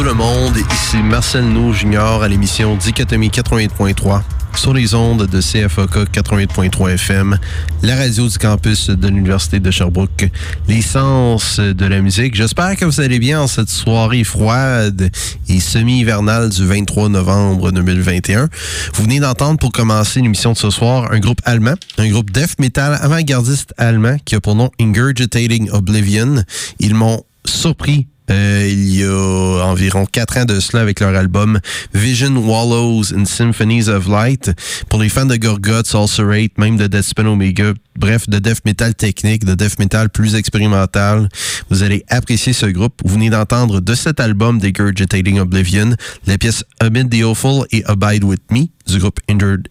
Tout le monde, ici Marcel Nou Junior à l'émission Dichotomie 88.3 sur les ondes de CFOK 88.3 FM, la radio du campus de l'Université de Sherbrooke, l'essence de la musique. J'espère que vous allez bien en cette soirée froide et semi-hivernale du 23 novembre 2021. Vous venez d'entendre pour commencer l'émission de ce soir un groupe allemand, un groupe death metal avant-gardiste allemand qui a pour nom Ingurgitating Oblivion. Ils m'ont surpris euh, il y a environ quatre ans de cela avec leur album Vision Wallows and Symphonies of Light. Pour les fans de Gorguts, Ulcerate, même de Deathspin Omega, bref, de death metal technique, de death metal plus expérimental, vous allez apprécier ce groupe. Vous venez d'entendre de cet album des Ingurgitating Oblivion les pièces Amid the Awful et Abide With Me du groupe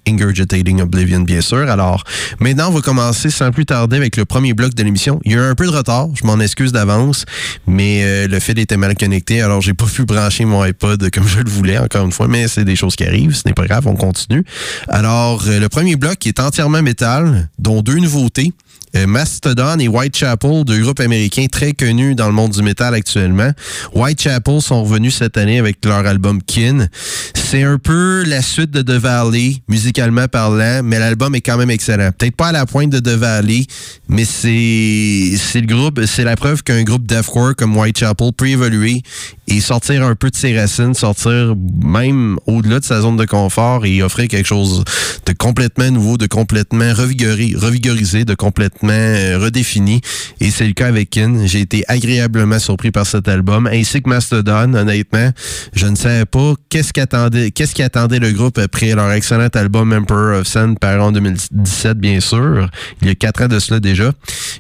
Ingurgitating Oblivion, bien sûr. Alors, maintenant, on va commencer sans plus tarder avec le premier bloc de l'émission. Il y a eu un peu de retard, je m'en excuse d'avance, mais euh, le fil était mal connecté, alors j'ai pas pu brancher mon iPod comme je le voulais, encore une fois, mais c'est des choses qui arrivent, ce n'est pas grave, on continue. Alors, euh, le premier bloc est entièrement métal, dont deux nouveautés. Euh, Mastodon et Whitechapel, deux groupes américains très connus dans le monde du métal actuellement. Whitechapel sont revenus cette année avec leur album Kin. C'est un peu la suite de The Valley, musicalement parlant, mais l'album est quand même excellent. Peut-être pas à la pointe de The Valley, mais c'est le groupe, c'est la preuve qu'un groupe deathcore comme Whitechapel peut évoluer et sortir un peu de ses racines, sortir même au-delà de sa zone de confort et offrir quelque chose de complètement nouveau, de complètement revigorisé, de complètement euh, redéfini. Et c'est le cas avec Kin. J'ai été agréablement surpris par cet album, ainsi que Mastodon. Honnêtement, je ne savais pas qu'est-ce qu'attendait, qu'est-ce qui attendait le groupe après leur excellent album Emperor of Sun, paru en 2017, bien sûr. Il y a quatre ans de cela déjà.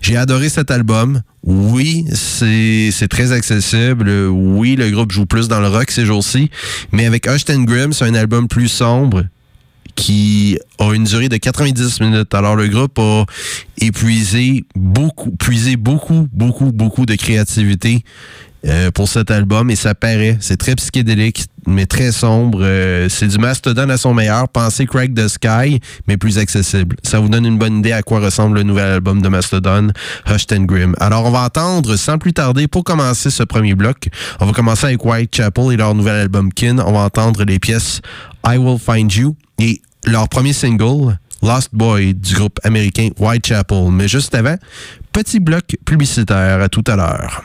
J'ai adoré cet album. Oui, c'est très accessible. Oui, le groupe joue plus dans le rock ces jours-ci. Mais avec Ashton Grimm, c'est un album plus sombre qui a une durée de 90 minutes. Alors le groupe a épuisé beaucoup, puisé beaucoup, beaucoup, beaucoup de créativité euh, pour cet album et ça paraît. C'est très psychédélique, mais très sombre. Euh, c'est du Mastodon à son meilleur. Pensez Craig the Sky, mais plus accessible. Ça vous donne une bonne idée à quoi ressemble le nouvel album de Mastodon, Hushed and Grim. Alors, on va entendre, sans plus tarder, pour commencer ce premier bloc, on va commencer avec Whitechapel et leur nouvel album Kin. On va entendre les pièces I Will Find You et leur premier single, Lost Boy du groupe américain Whitechapel. Mais juste avant, petit bloc publicitaire. À tout à l'heure.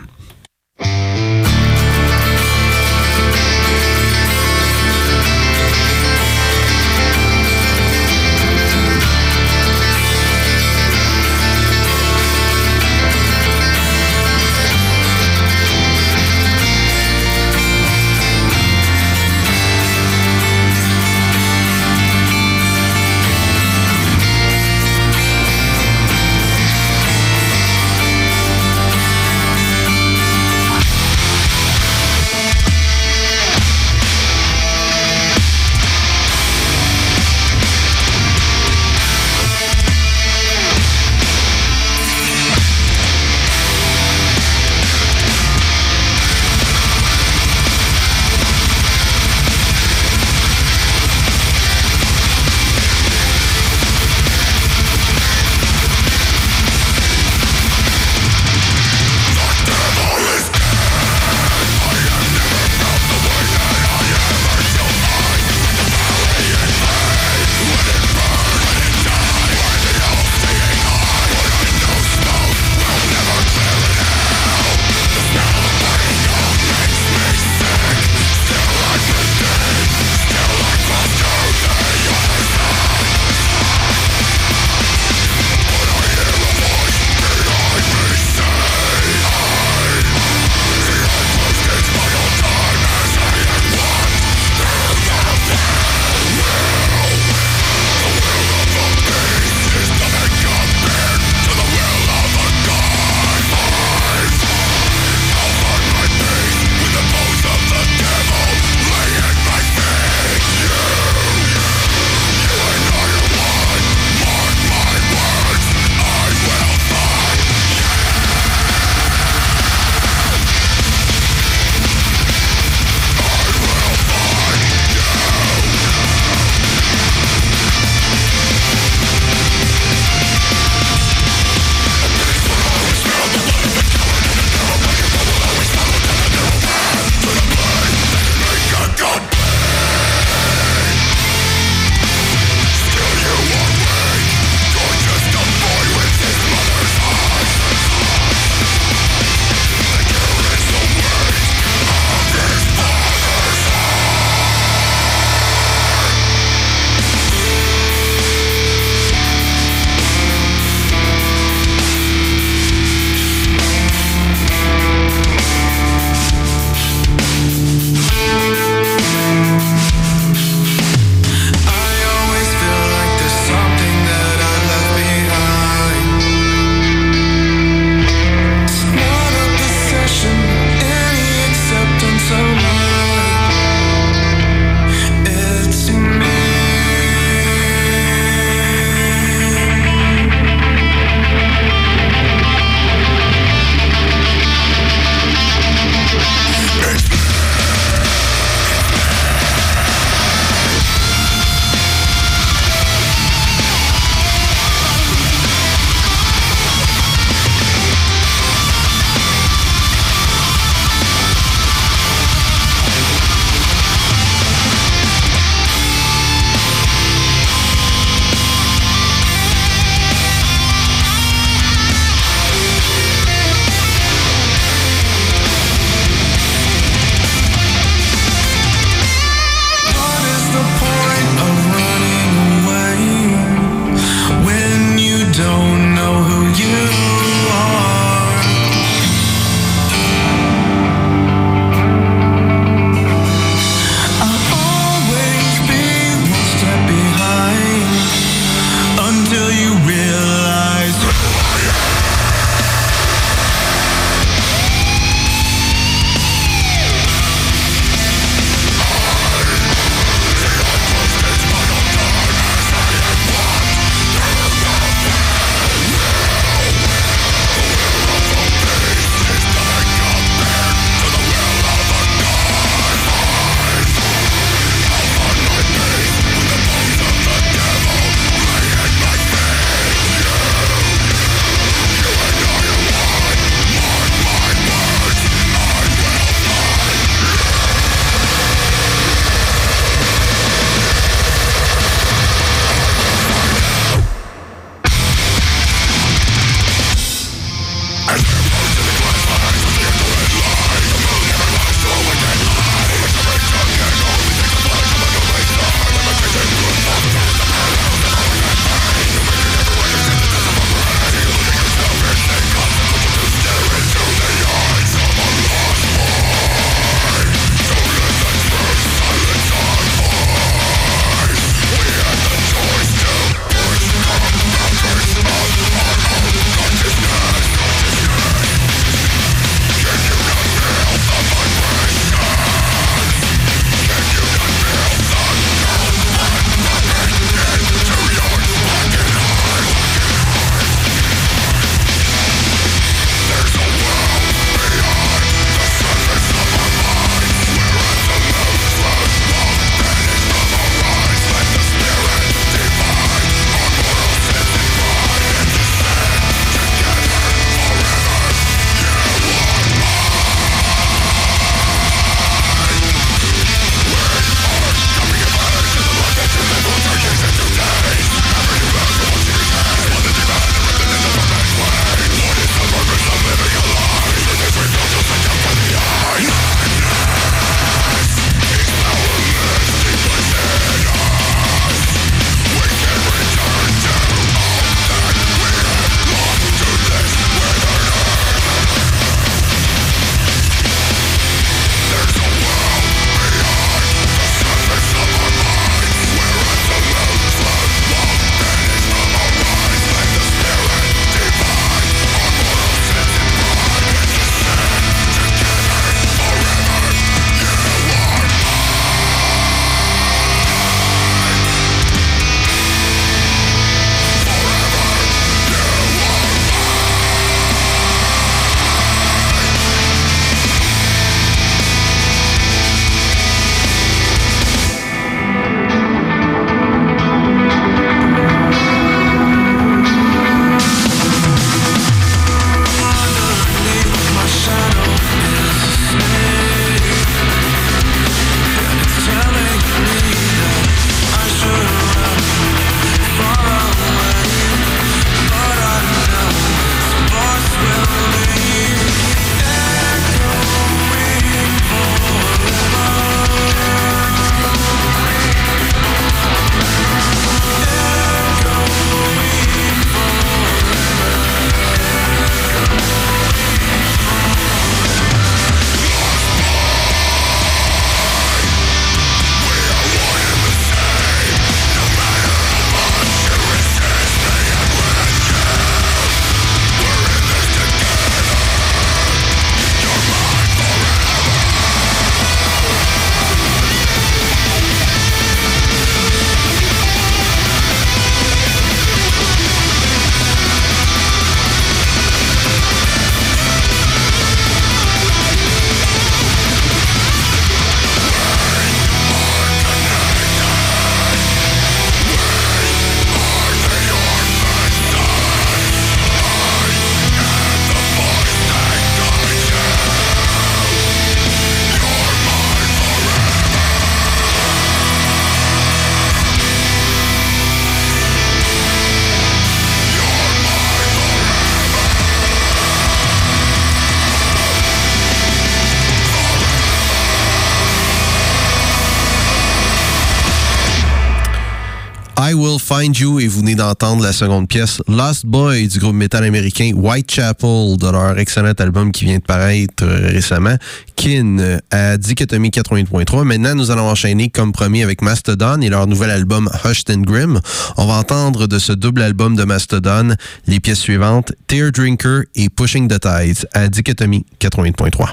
Find You et vous venez d'entendre la seconde pièce Lost Boy du groupe métal américain Whitechapel de leur excellent album qui vient de paraître récemment, Kin à Dichotomie 80.3. Maintenant, nous allons enchaîner comme promis avec Mastodon et leur nouvel album Hushed and Grim. On va entendre de ce double album de Mastodon les pièces suivantes Tear Drinker et Pushing the Tides à Dichotomie 80.3.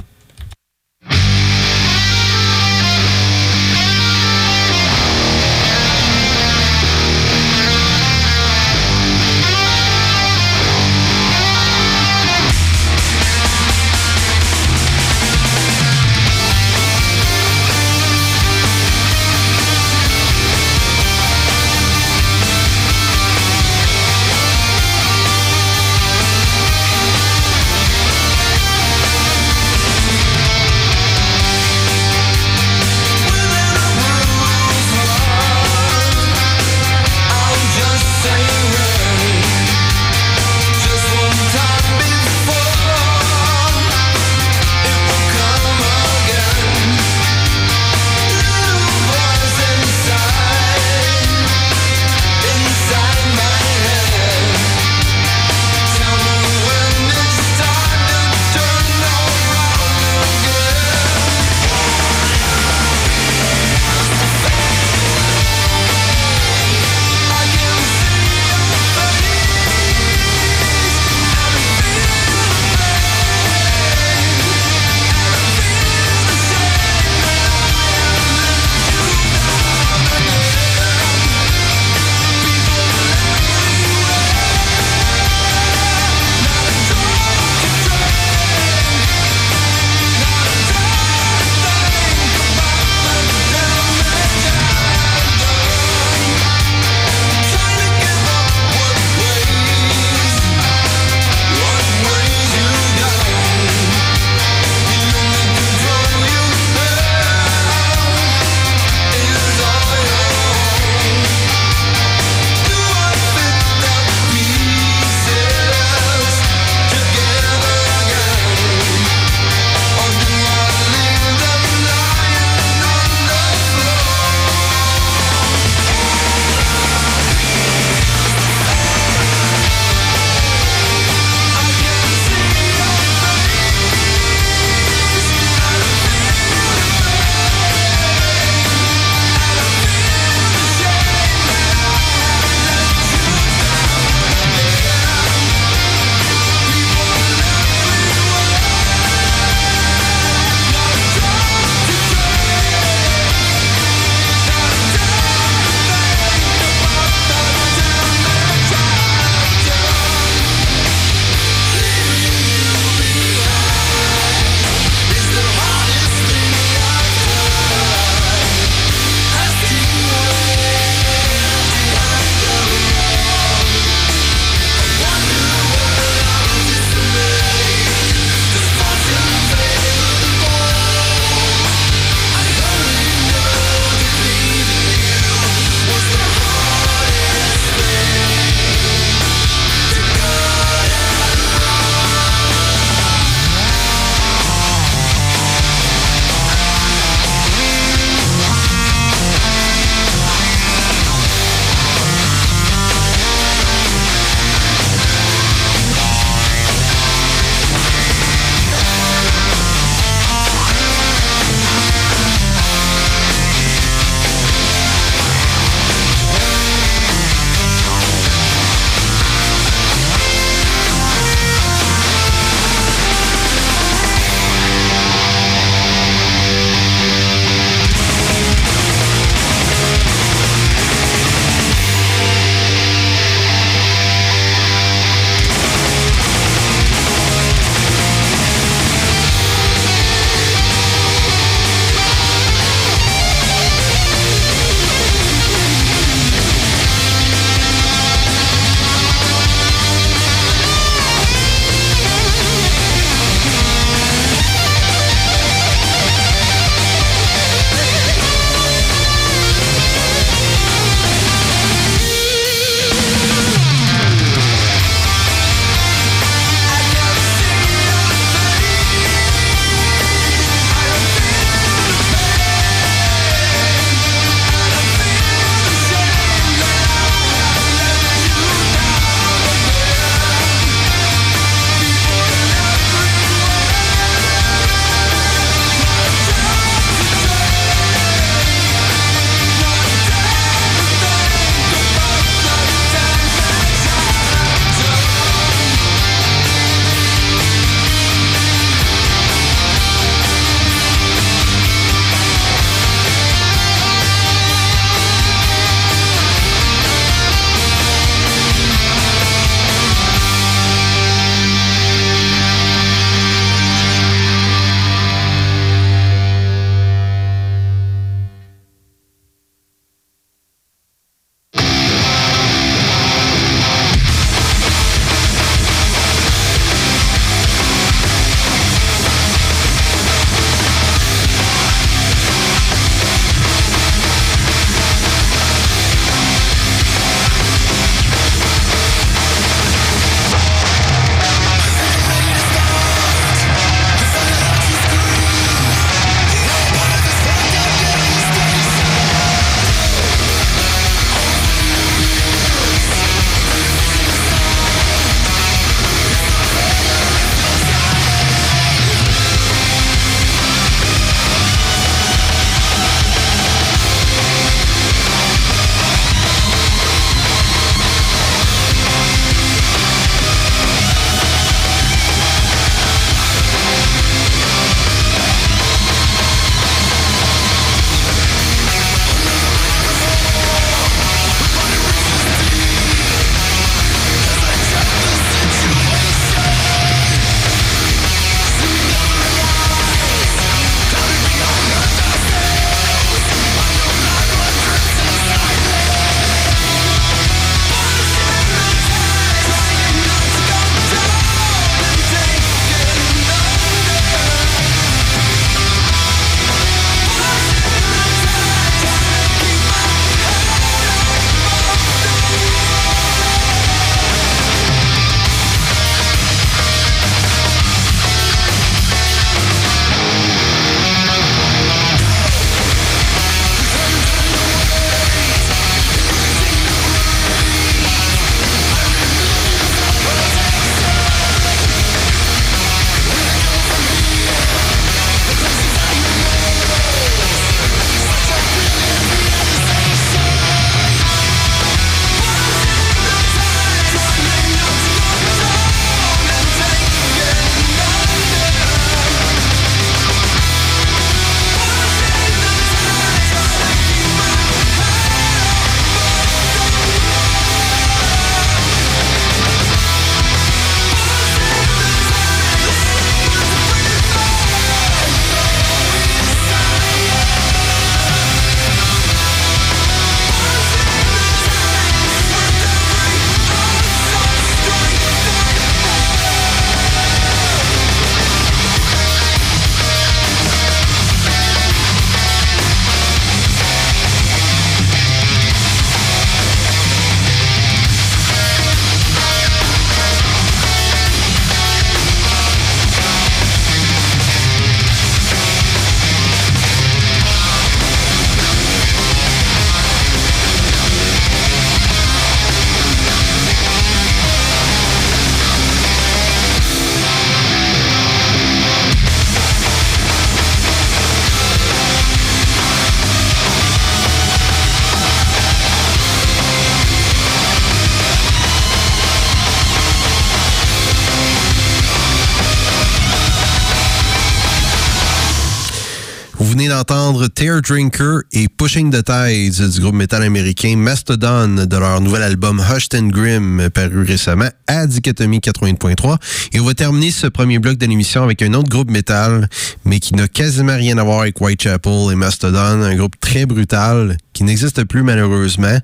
d'entendre Tear Drinker et Pushing the Tides du groupe métal américain Mastodon de leur nouvel album Hushed and Grim paru récemment à Dichotomie 80.3. Et on va terminer ce premier bloc de l'émission avec un autre groupe métal, mais qui n'a quasiment rien à voir avec Whitechapel et Mastodon, un groupe très brutal qui n'existe plus malheureusement,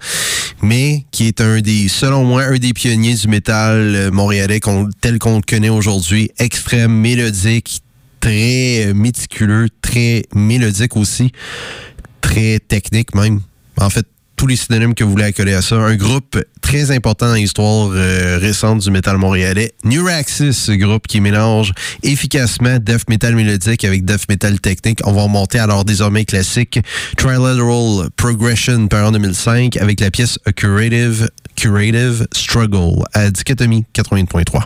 mais qui est un des, selon moi, un des pionniers du métal montréalais tel qu'on le connaît aujourd'hui, extrême, mélodique, très méticuleux, très mélodique aussi, très technique même. En fait, tous les synonymes que vous voulez accoler à ça. Un groupe très important dans l'histoire euh, récente du métal montréalais. Neuraxis, groupe qui mélange efficacement death metal mélodique avec death metal technique. On va remonter à leur désormais classique Trilateral Progression par en 2005 avec la pièce A Curative, Curative Struggle à Dichotomie 80.3.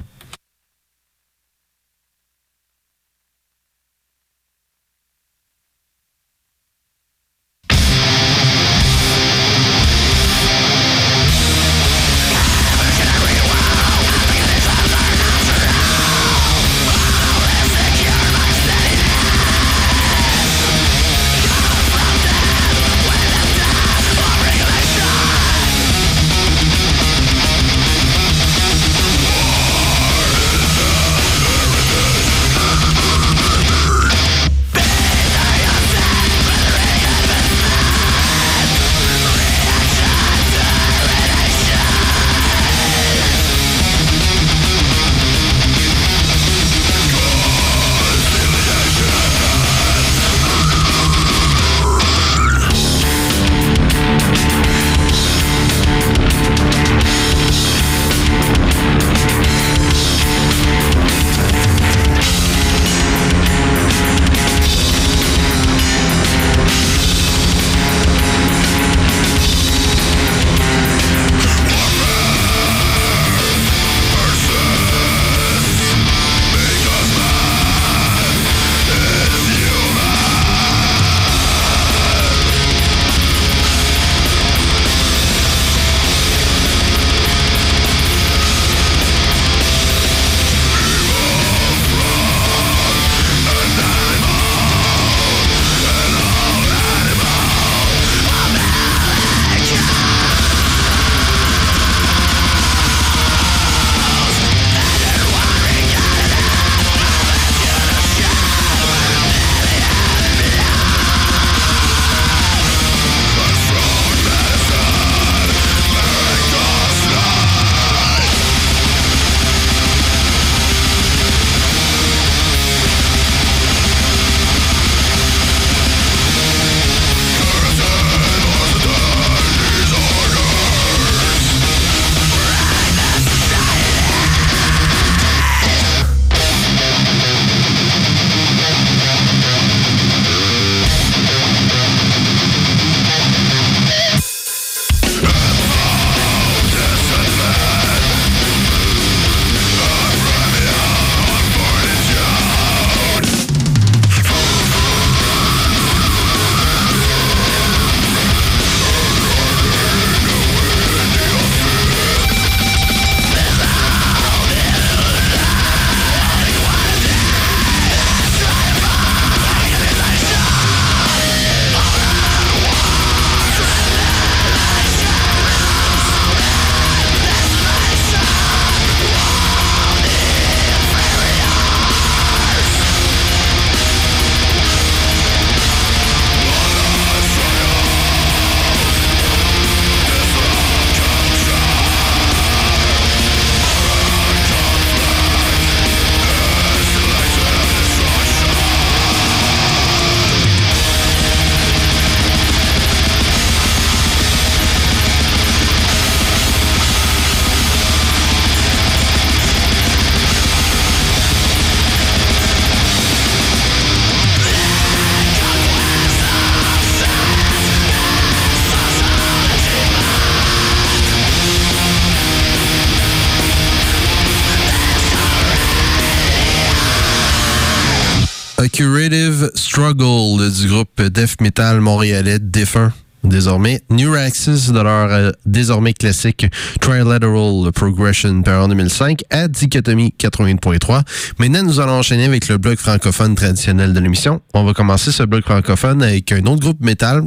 Struggle du groupe Death Metal montréalais défunt désormais New Axis de leur euh, désormais classique Trilateral Progression par en 2005 à Dichotomie 80.3. Maintenant, nous allons enchaîner avec le bloc francophone traditionnel de l'émission. On va commencer ce bloc francophone avec un autre groupe métal.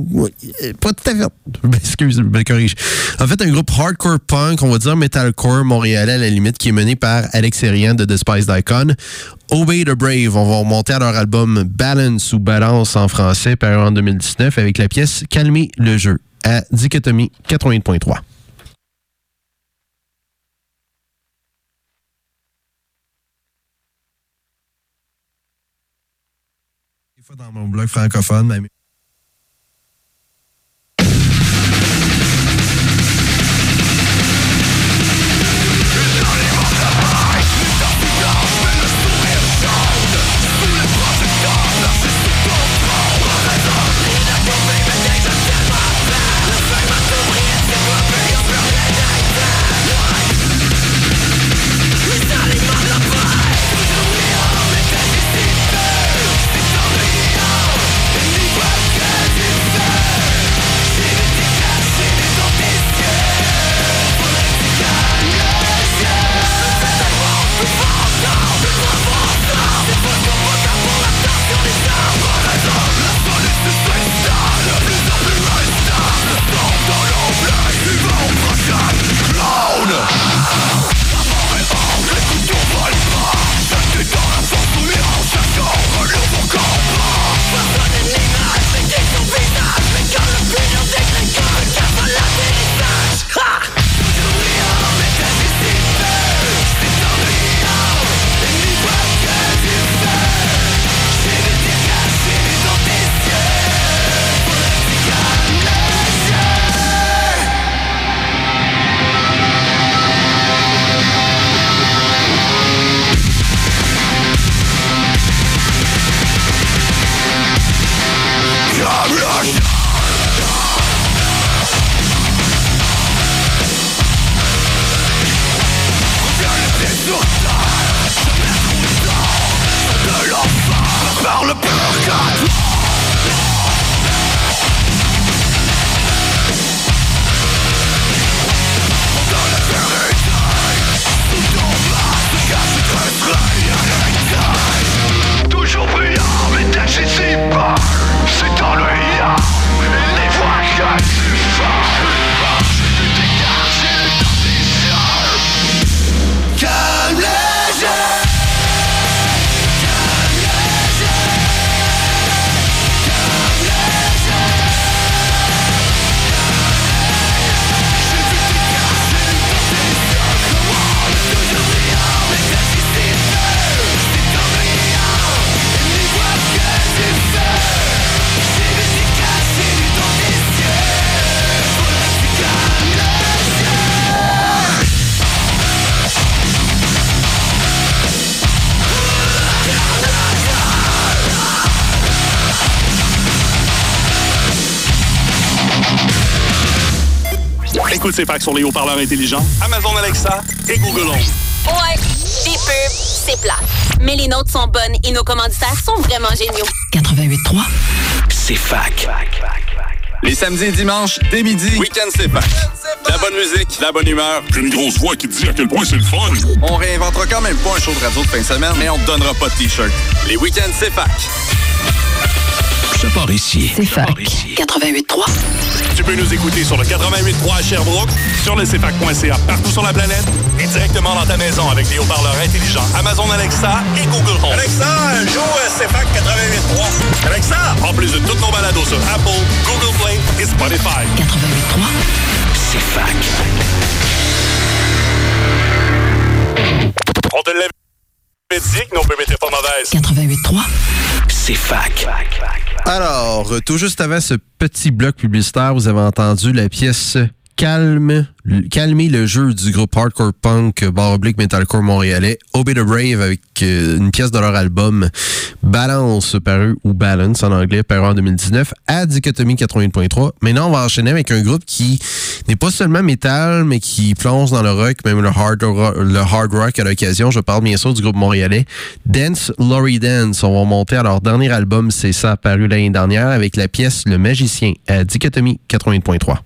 Pas tout à fait. Excuse, me corrige. En fait, un groupe hardcore punk, on va dire metalcore montréalais à la limite, qui est mené par Alex Serian de Despised Icon. Obey the Brave, on va remonter à leur album Balance ou Balance en français, paru en 2019, avec la pièce Calmer le jeu à Dichotomie 88.3. Des fois dans mon blog francophone, Ces packs sur les haut-parleurs intelligents, Amazon Alexa et Google Home. Ouais, des pubs, c'est plat. Mais les notes sont bonnes et nos commanditaires sont vraiment géniaux. 88.3, c'est fac. Les samedis et dimanches, dès midi, Week-end c'est fac. La bonne musique, la bonne humeur. Une grosse voix qui te dit à quel point c'est le fun. On réinventera quand même pas un show de radio de fin de semaine, mais on te donnera pas de T-shirt. Les week-ends c'est fac. Ici. C'est fac. 88.3. Tu peux nous écouter sur le 88.3 à Sherbrooke, sur le CFAC.ca partout sur la planète et directement dans ta maison avec des haut-parleurs intelligents Amazon Alexa et Google Home. Alexa, joue CFAC 88.3. Alexa! En plus de toutes nos balados sur Apple, Google Play et Spotify. 88.3, c'est fac. On te lève dit que nos bébés étaient pas mauvaises. 88.3, c'est fac. Alors, tout juste avant ce petit bloc publicitaire, vous avez entendu la pièce calme, calmer le jeu du groupe hardcore punk bar oblique metalcore montréalais Obey the Brave avec euh, une pièce de leur album Balance paru ou Balance en anglais paru en 2019 à Dichotomie 80.3. Maintenant, on va enchaîner avec un groupe qui n'est pas seulement métal mais qui plonge dans le rock, même le hard rock, le hard rock à l'occasion. Je parle bien sûr du groupe montréalais Dance Laurie Dance. On va monter à leur dernier album, c'est ça, paru l'année dernière avec la pièce Le Magicien à Dichotomie 80.3.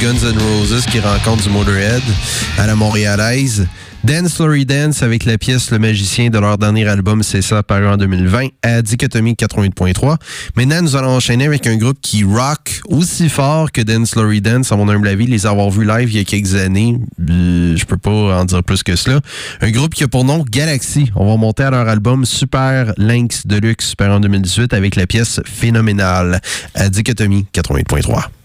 Guns N' Roses qui rencontre du Motorhead à la montréalaise. Dance Story Dance avec la pièce Le Magicien de leur dernier album, c'est ça, paru en 2020 à Dichotomie 88.3. Maintenant, nous allons enchaîner avec un groupe qui rock aussi fort que Dance Story Dance, à mon humble avis. Les avoir vus live il y a quelques années, euh, je peux pas en dire plus que cela. Un groupe qui a pour nom Galaxy. On va monter à leur album Super Lynx Deluxe, paru en 2018 avec la pièce Phénoménale à Dichotomie 88.3.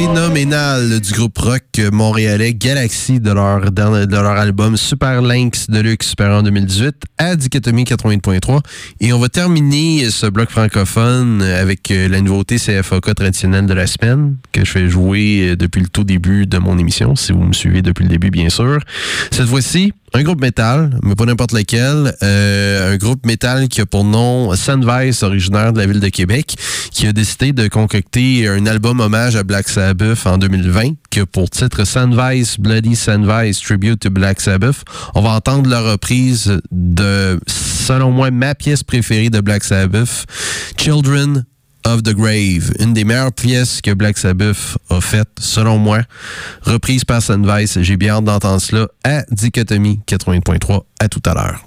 phénoménal du groupe rock montréalais Galaxy de leur, de album Super Lynx Deluxe super en 2018 à Dichotomie 80.3. Et on va terminer ce bloc francophone avec la nouveauté CFOK traditionnelle de la semaine que je fais jouer depuis le tout début de mon émission, si vous me suivez depuis le début bien sûr. Cette fois-ci, un groupe métal, mais pas n'importe lequel. Euh, un groupe métal qui a pour nom Sunvice, originaire de la ville de Québec, qui a décidé de concocter un album hommage à Black Sabbath en 2020, qui a pour titre Sunvice, Bloody Sunvice, Tribute to Black Sabbath. On va entendre la reprise de, selon moi, ma pièce préférée de Black Sabbath, Children of the Grave, une des meilleures pièces que Black Sabbath a faites, selon moi. Reprise par Sunvice. J'ai bien hâte d'entendre cela à Dichotomie 80.3. À tout à l'heure.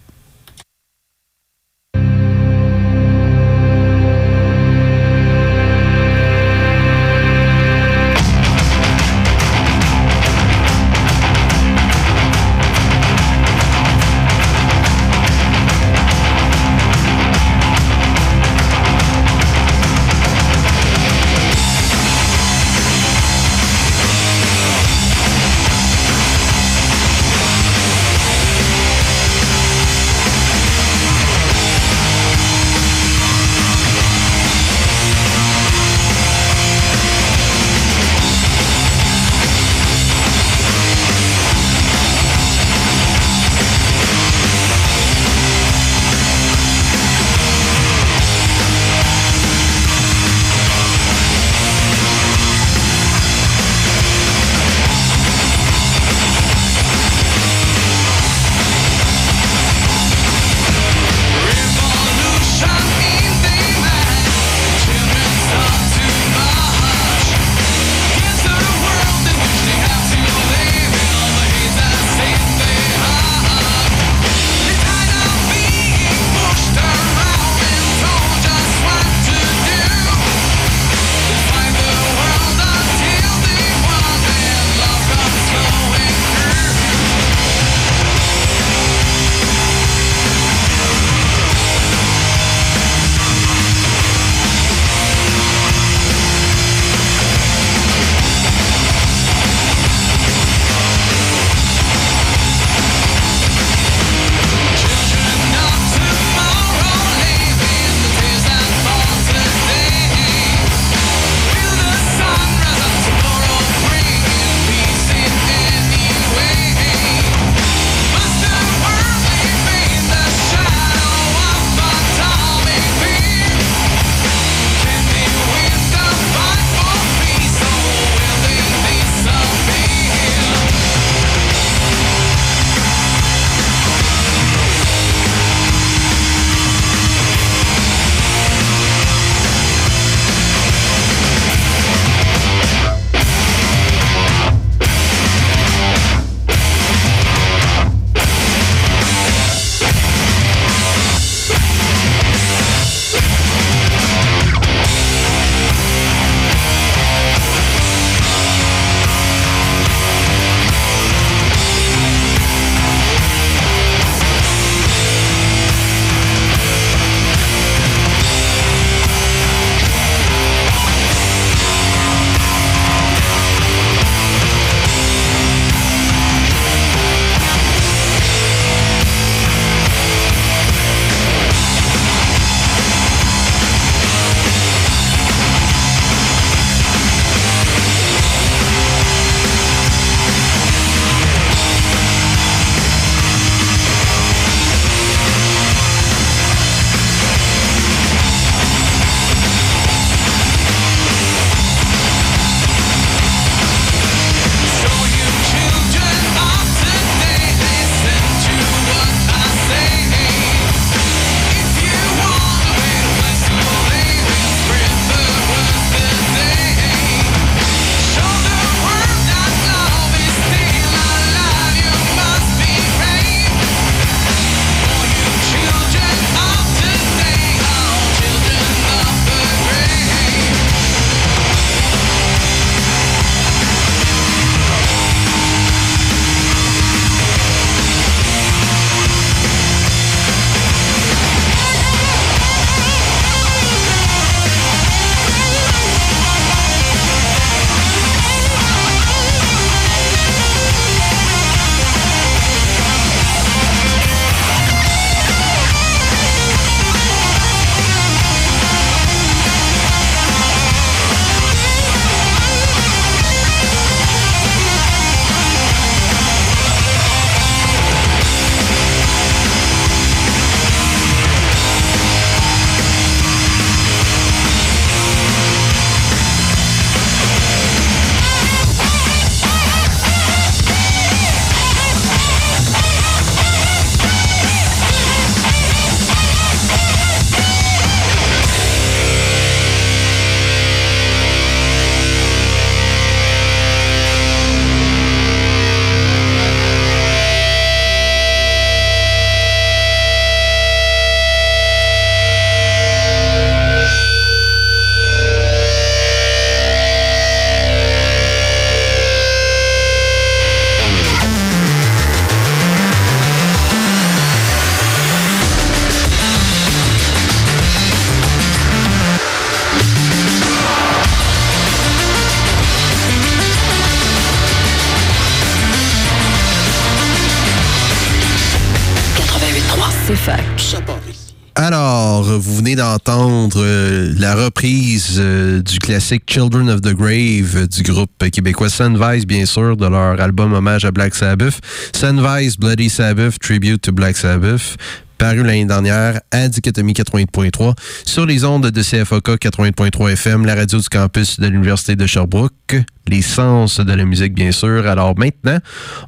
Classique Children of the Grave du groupe québécois Sunvise, bien sûr, de leur album hommage à Black Sabbath. Sunvise, Bloody Sabbath, Tribute to Black Sabbath paru l'année dernière à Dichotomie 80.3 sur les ondes de CFOK 80.3 FM, la radio du campus de l'Université de Sherbrooke, les sens de la musique bien sûr. Alors maintenant,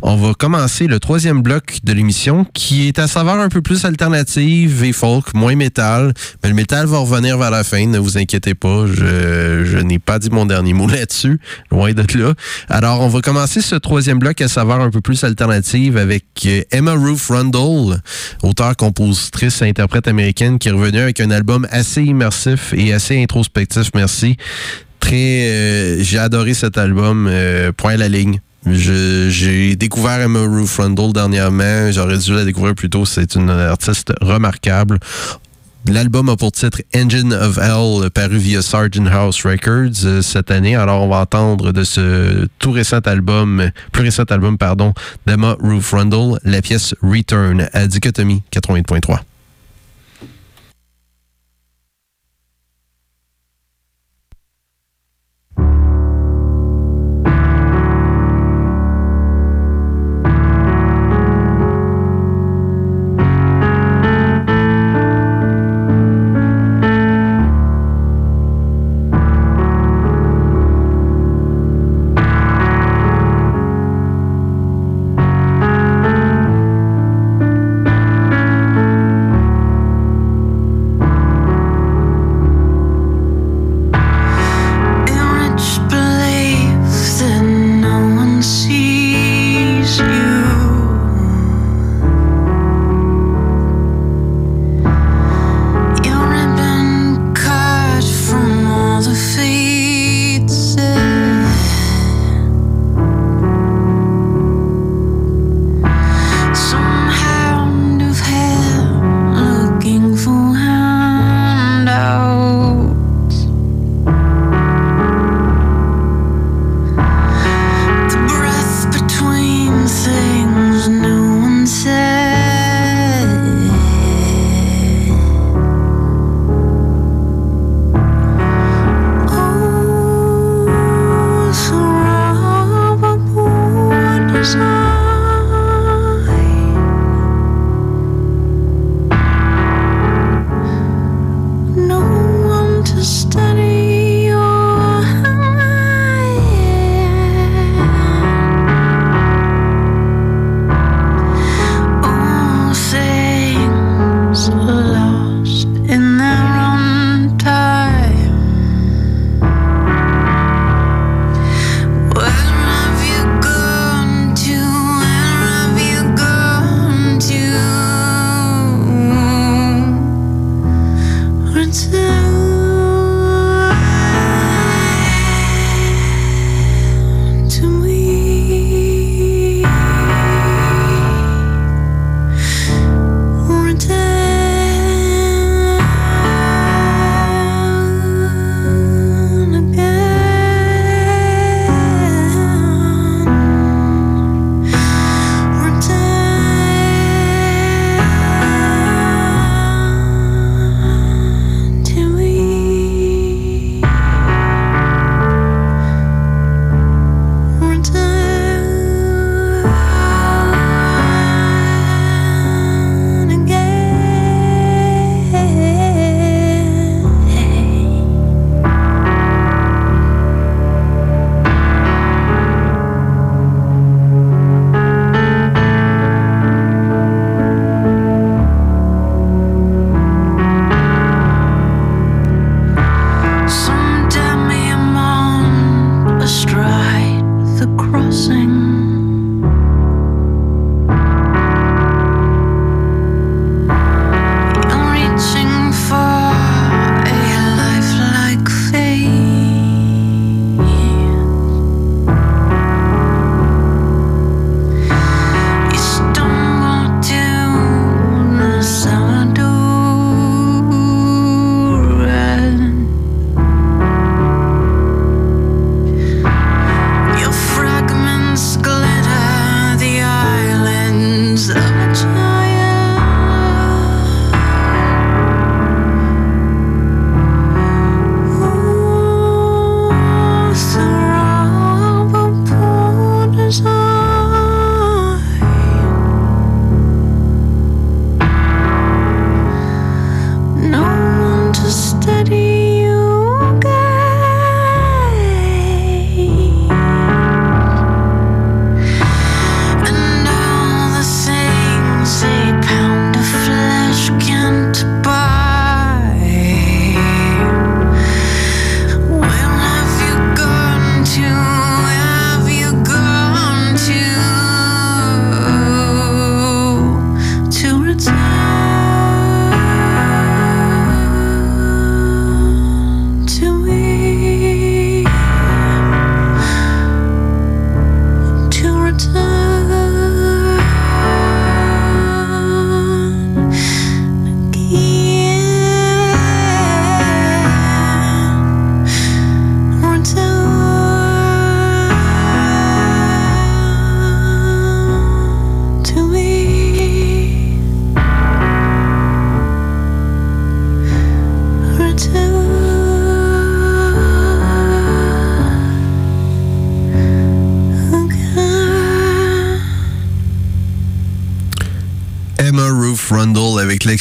on va commencer le troisième bloc de l'émission qui est à savoir un peu plus alternative et folk, moins métal. Mais le métal va revenir vers la fin, ne vous inquiétez pas, je, je n'ai pas dit mon dernier mot là-dessus, loin de là. Alors on va commencer ce troisième bloc à savoir un peu plus alternative avec Emma Ruth Rundle, auteur compositrice interprète américaine qui est revenue avec un album assez immersif et assez introspectif, merci. Très, euh, j'ai adoré cet album, euh, point à la ligne. J'ai découvert Emma Ruth Rundle dernièrement. J'aurais dû la découvrir plus tôt. C'est une artiste remarquable. L'album a pour titre Engine of Hell, paru via Sargent House Records euh, cette année. Alors, on va entendre de ce tout récent album, plus récent album, pardon, d'Emma Ruth Rundle, la pièce Return à Dichotomie 80.3.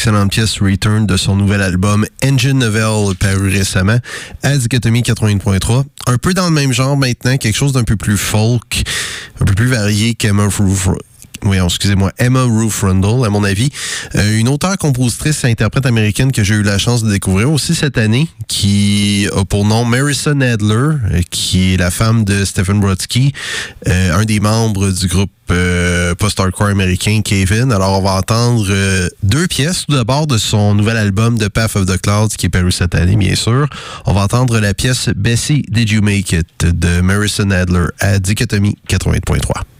l'excellente pièce Return de son nouvel album Engine Novel paru récemment à Dichotomie 80.3. Un peu dans le même genre maintenant, quelque chose d'un peu plus folk, un peu plus varié qu'Emma Roof oui, excusez-moi, Emma Ruth Rundle, à mon avis. Euh, une auteure, compositrice et interprète américaine que j'ai eu la chance de découvrir aussi cette année, qui a pour nom Marissa Nadler, euh, qui est la femme de Stephen Brodsky, euh, un des membres du groupe post-hardcore américain Kevin. Alors, on va entendre deux pièces. Tout d'abord, de son nouvel album The Path of the Clouds, qui est paru cette année, bien sûr. On va entendre la pièce Bessie, Did You Make It de Marissa Nadler à Dichotomie 88.3.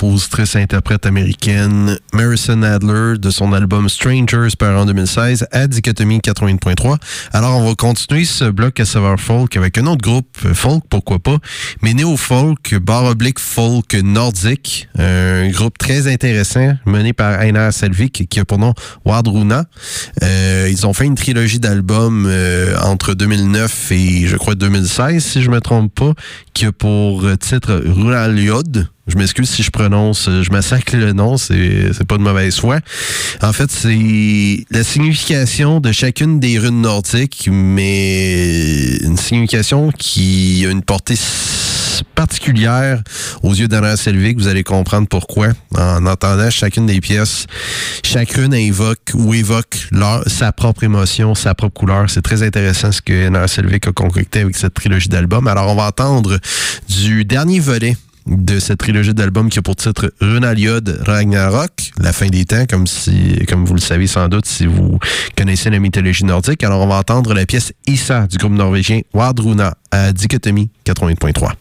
l'auteur, compositrice, interprète américaine Marison Adler de son album Strangers par en 2016 à Dichotomie 80.3. Alors on va continuer ce bloc à savoir folk avec un autre groupe folk, pourquoi pas, mais néo-folk, bar oblique folk nordique, un groupe très intéressant mené par Einar Selvik qui a pour nom Wardruna. Euh, ils ont fait une trilogie d'albums euh, entre 2009 et je crois 2016 si je me trompe pas, qui a pour titre Ruraliod. Je m'excuse si je prononce, je massacre le nom, c'est, pas de mauvaise foi. En fait, c'est la signification de chacune des runes nordiques, mais une signification qui a une portée particulière aux yeux d'Anna Selvig. Vous allez comprendre pourquoi en entendant chacune des pièces. Chaque rune invoque ou évoque leur, sa propre émotion, sa propre couleur. C'est très intéressant ce que Anna Selvig a concocté avec cette trilogie d'albums. Alors, on va entendre du dernier volet de cette trilogie d'albums qui a pour titre Runaliod Ragnarok, la fin des temps, comme si, comme vous le savez sans doute si vous connaissez la mythologie nordique. Alors on va entendre la pièce Issa du groupe norvégien Wardruna à Dichotomie 80.3.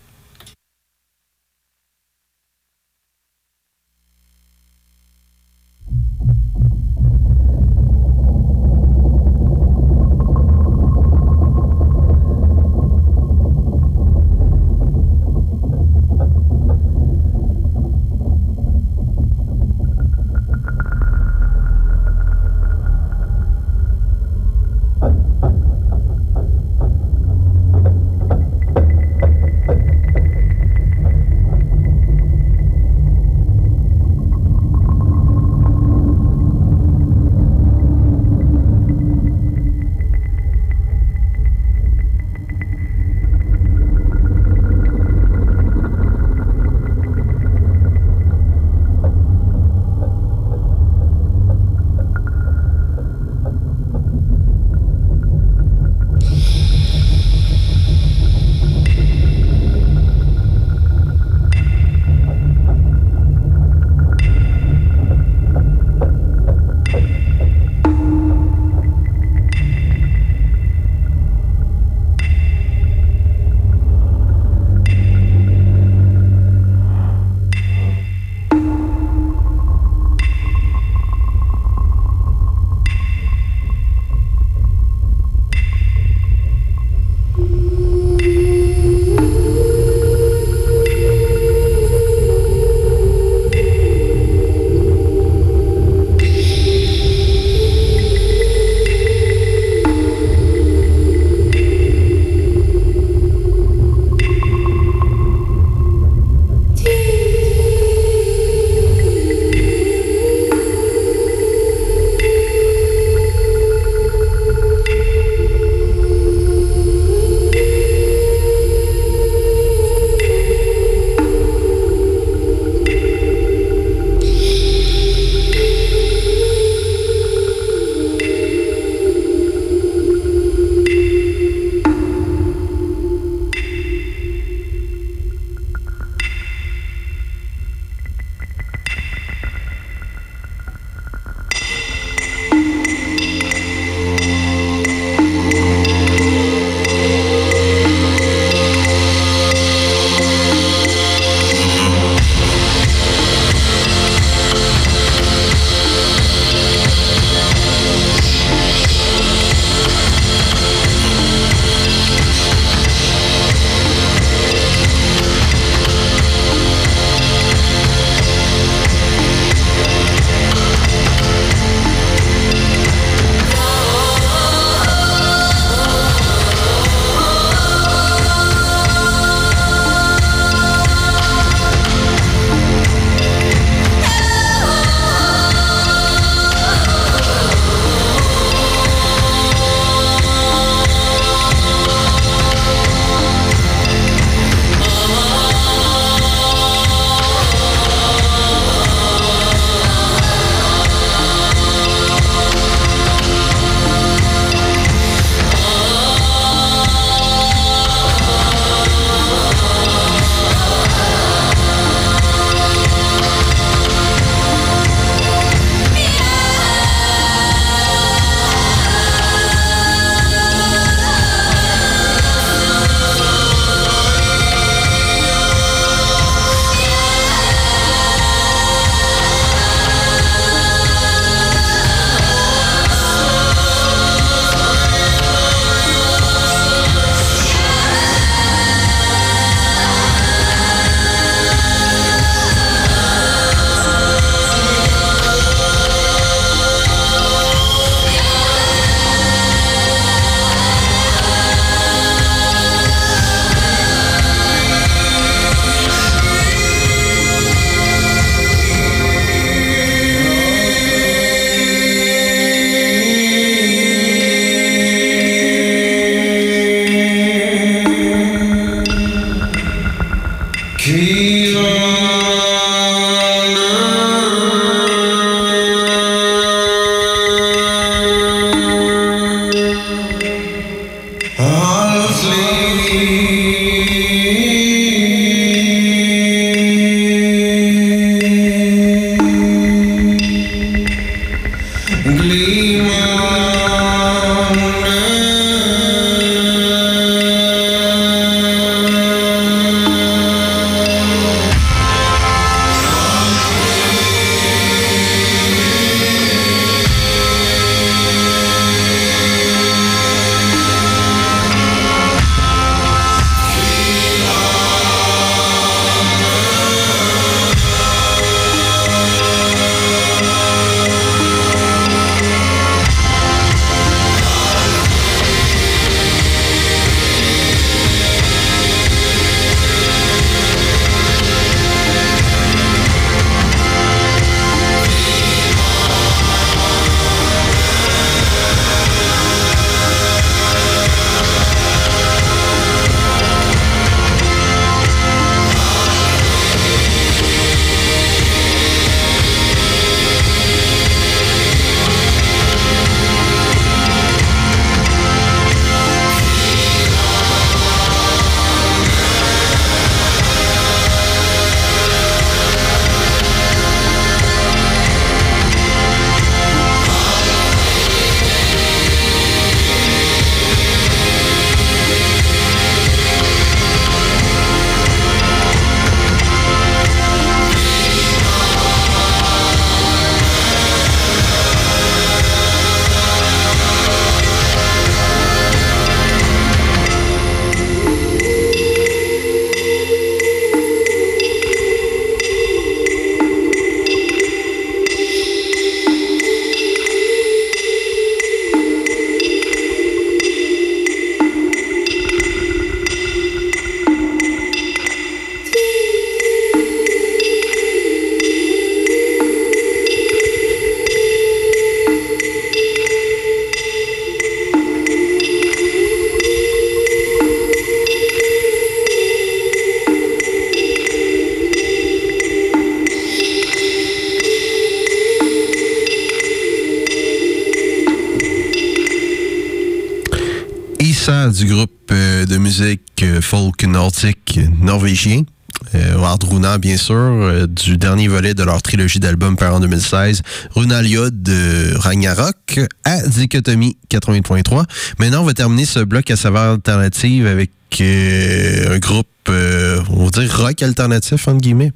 Bien sûr, euh, du dernier volet de leur trilogie d'albums par en 2016, Runalia de Ragnarok à Dichotomie 80.3. Maintenant, on va terminer ce bloc à saveur alternative avec euh, un groupe, euh, on va dire rock alternatif, entre guillemets.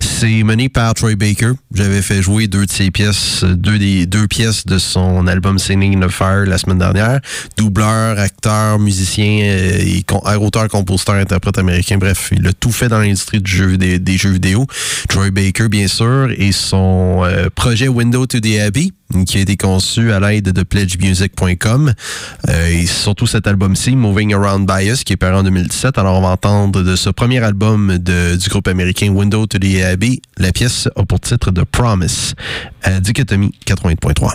C'est mené par Troy Baker. J'avais fait jouer deux de ses pièces, deux des deux pièces de son album Singing the Fire la semaine dernière. Doubleur, acteur, musicien, euh, et con- auteur, compositeur, interprète américain. Bref, il a tout fait dans l'industrie des jeux vidéo. Troy Baker, bien sûr, et son euh, projet Window to the Abbey, qui a été conçu à l'aide de pledgemusic.com. Euh, et surtout cet album-ci, Moving Around Bias, qui est paru en 2017. Alors, on va entendre de ce premier album de- du groupe américain Window to the Abbey, la pièce a pour titre The Promise, à Dichotomie 80.3.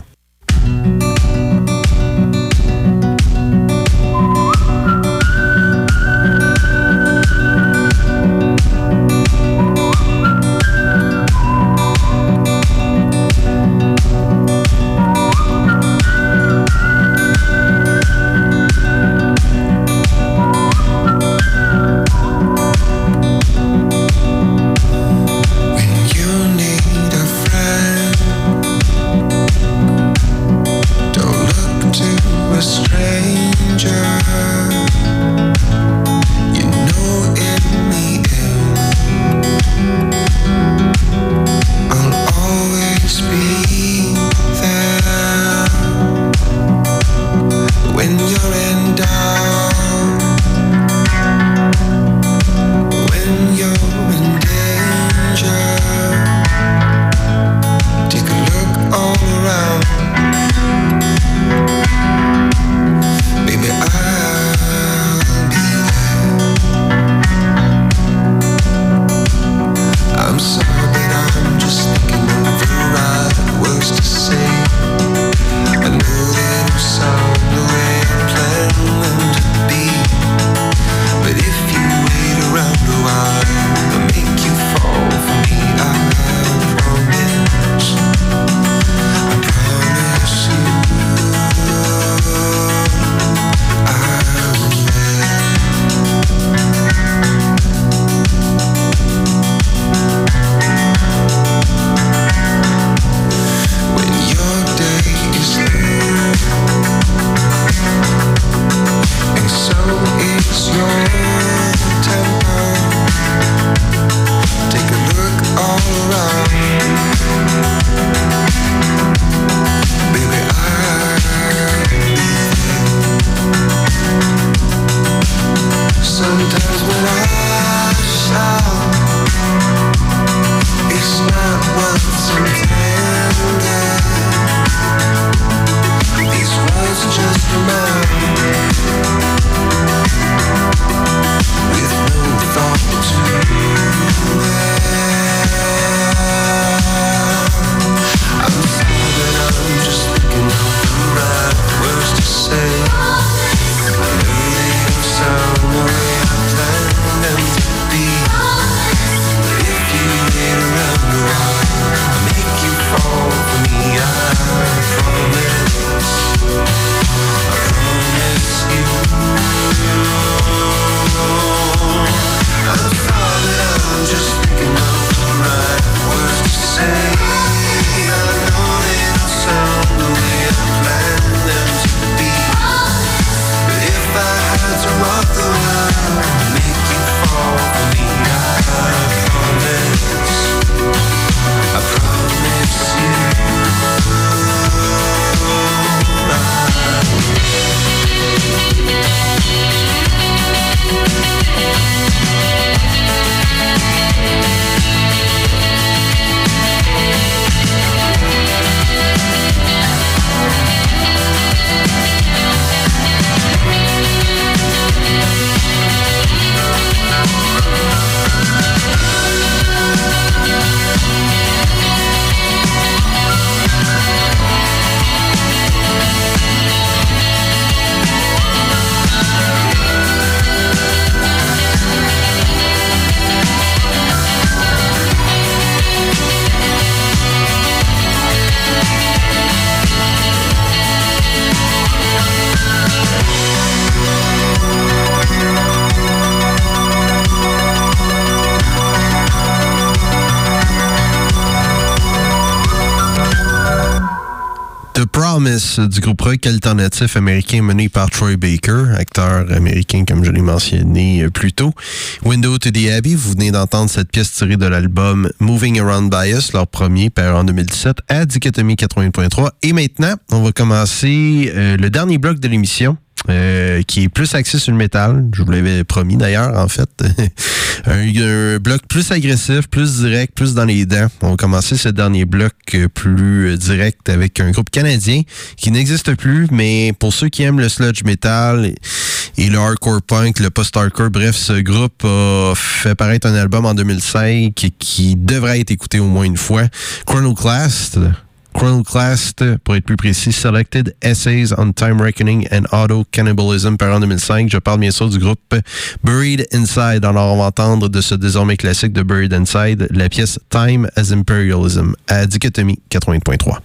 rock alternatif américain mené par Troy Baker, acteur américain comme je l'ai mentionné euh, plus tôt? Window to the Abbey, vous venez d'entendre cette pièce tirée de l'album Moving Around Bias, leur premier, paru en 2017 à Dichotomie 80.3. Et maintenant, on va commencer euh, le dernier bloc de l'émission. Euh, qui est plus axé sur le métal. Je vous l'avais promis d'ailleurs, en fait. un, bloc plus agressif, plus direct, plus dans les dents. On va commencer ce dernier bloc euh, plus euh, direct avec un groupe canadien qui n'existe plus, mais pour ceux qui aiment le sludge metal et, et le hardcore punk, le post-hardcore, bref, ce groupe a fait paraître un album en 2005 qui, qui devrait être écouté au moins une fois. Chronoclast. Chronoclast, pour être plus précis, Selected Essays on Time Reckoning and Auto Cannibalism par en 2005. Je parle bien sûr du groupe Buried Inside. Alors, on va entendre de ce désormais classique de Buried Inside la pièce Time as Imperialism à Dichotomie 80.3.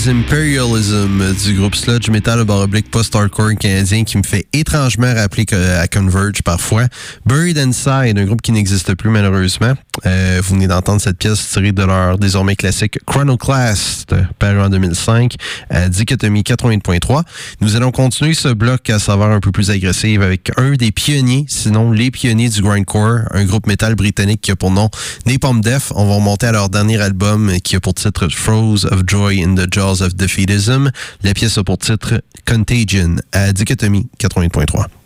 as Imperialism du groupe sludge metal baroblique post-hardcore canadien qui me fait étrangement rappeler à Converge parfois. Buried Inside, un groupe qui n'existe plus malheureusement. Euh, vous venez d'entendre cette pièce tirée de leur désormais classique Chronoclast, paru en 2005 à Dichotomie 80.3. Nous allons continuer ce bloc à saveur un peu plus agressive avec un des pionniers, sinon les pionniers du grindcore, un groupe metal britannique qui a pour nom Napalm Death. On va remonter à leur dernier album qui a pour titre Froze of Joy in the Jaws of Defeatism. La pièce a pour titre Contagion à Dichotomie 80.3.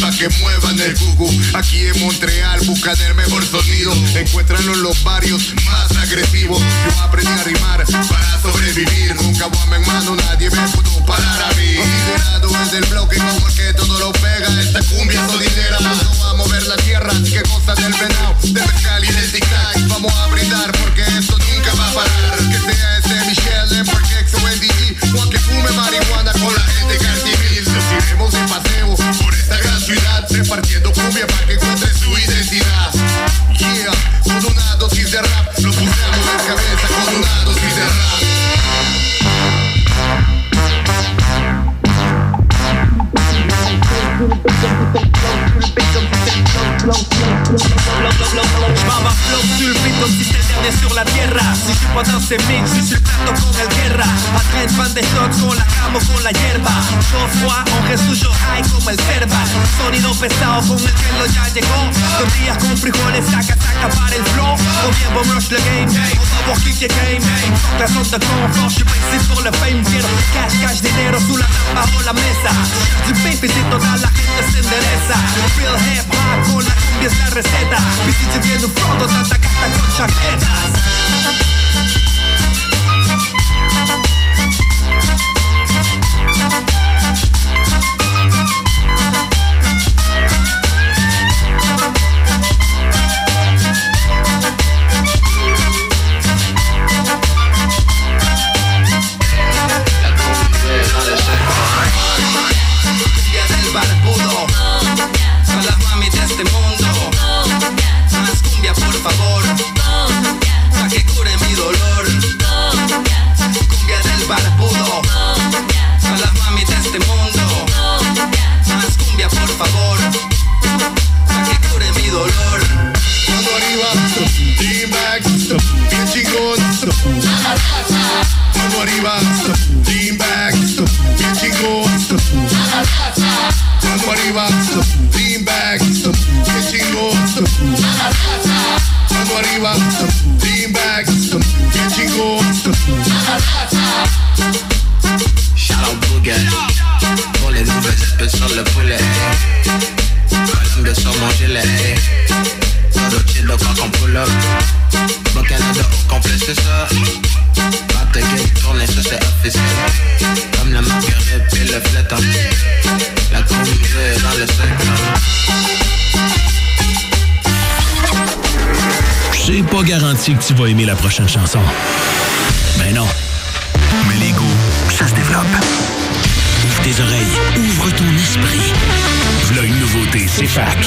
pa' que muevan el jugo. Aquí en Montreal buscan el mejor sonido, Encuéntralo en los barrios más agresivos. Yo aprendí a rimar para sobrevivir, nunca voy en mano, nadie me pudo parar a mí. Considerado el del bloque como el todo lo pega, esta cumbia solidera, no va a mover la tierra, así que cosa del venado. your game Razón de cómo je pensé sur le fame. Quiero cash, cash, dinero sous la cama o la mesa. Tu baby si toda la gente se endereza. Real hip hop con la cumbia es la receta. Mi tiene un flow, tanta casta con chaquetas. garantit que tu vas aimer la prochaine chanson. mais non. Mais les goûts, ça se développe. Ouvre tes oreilles, ouvre ton esprit. V'là une nouveauté, c'est fac.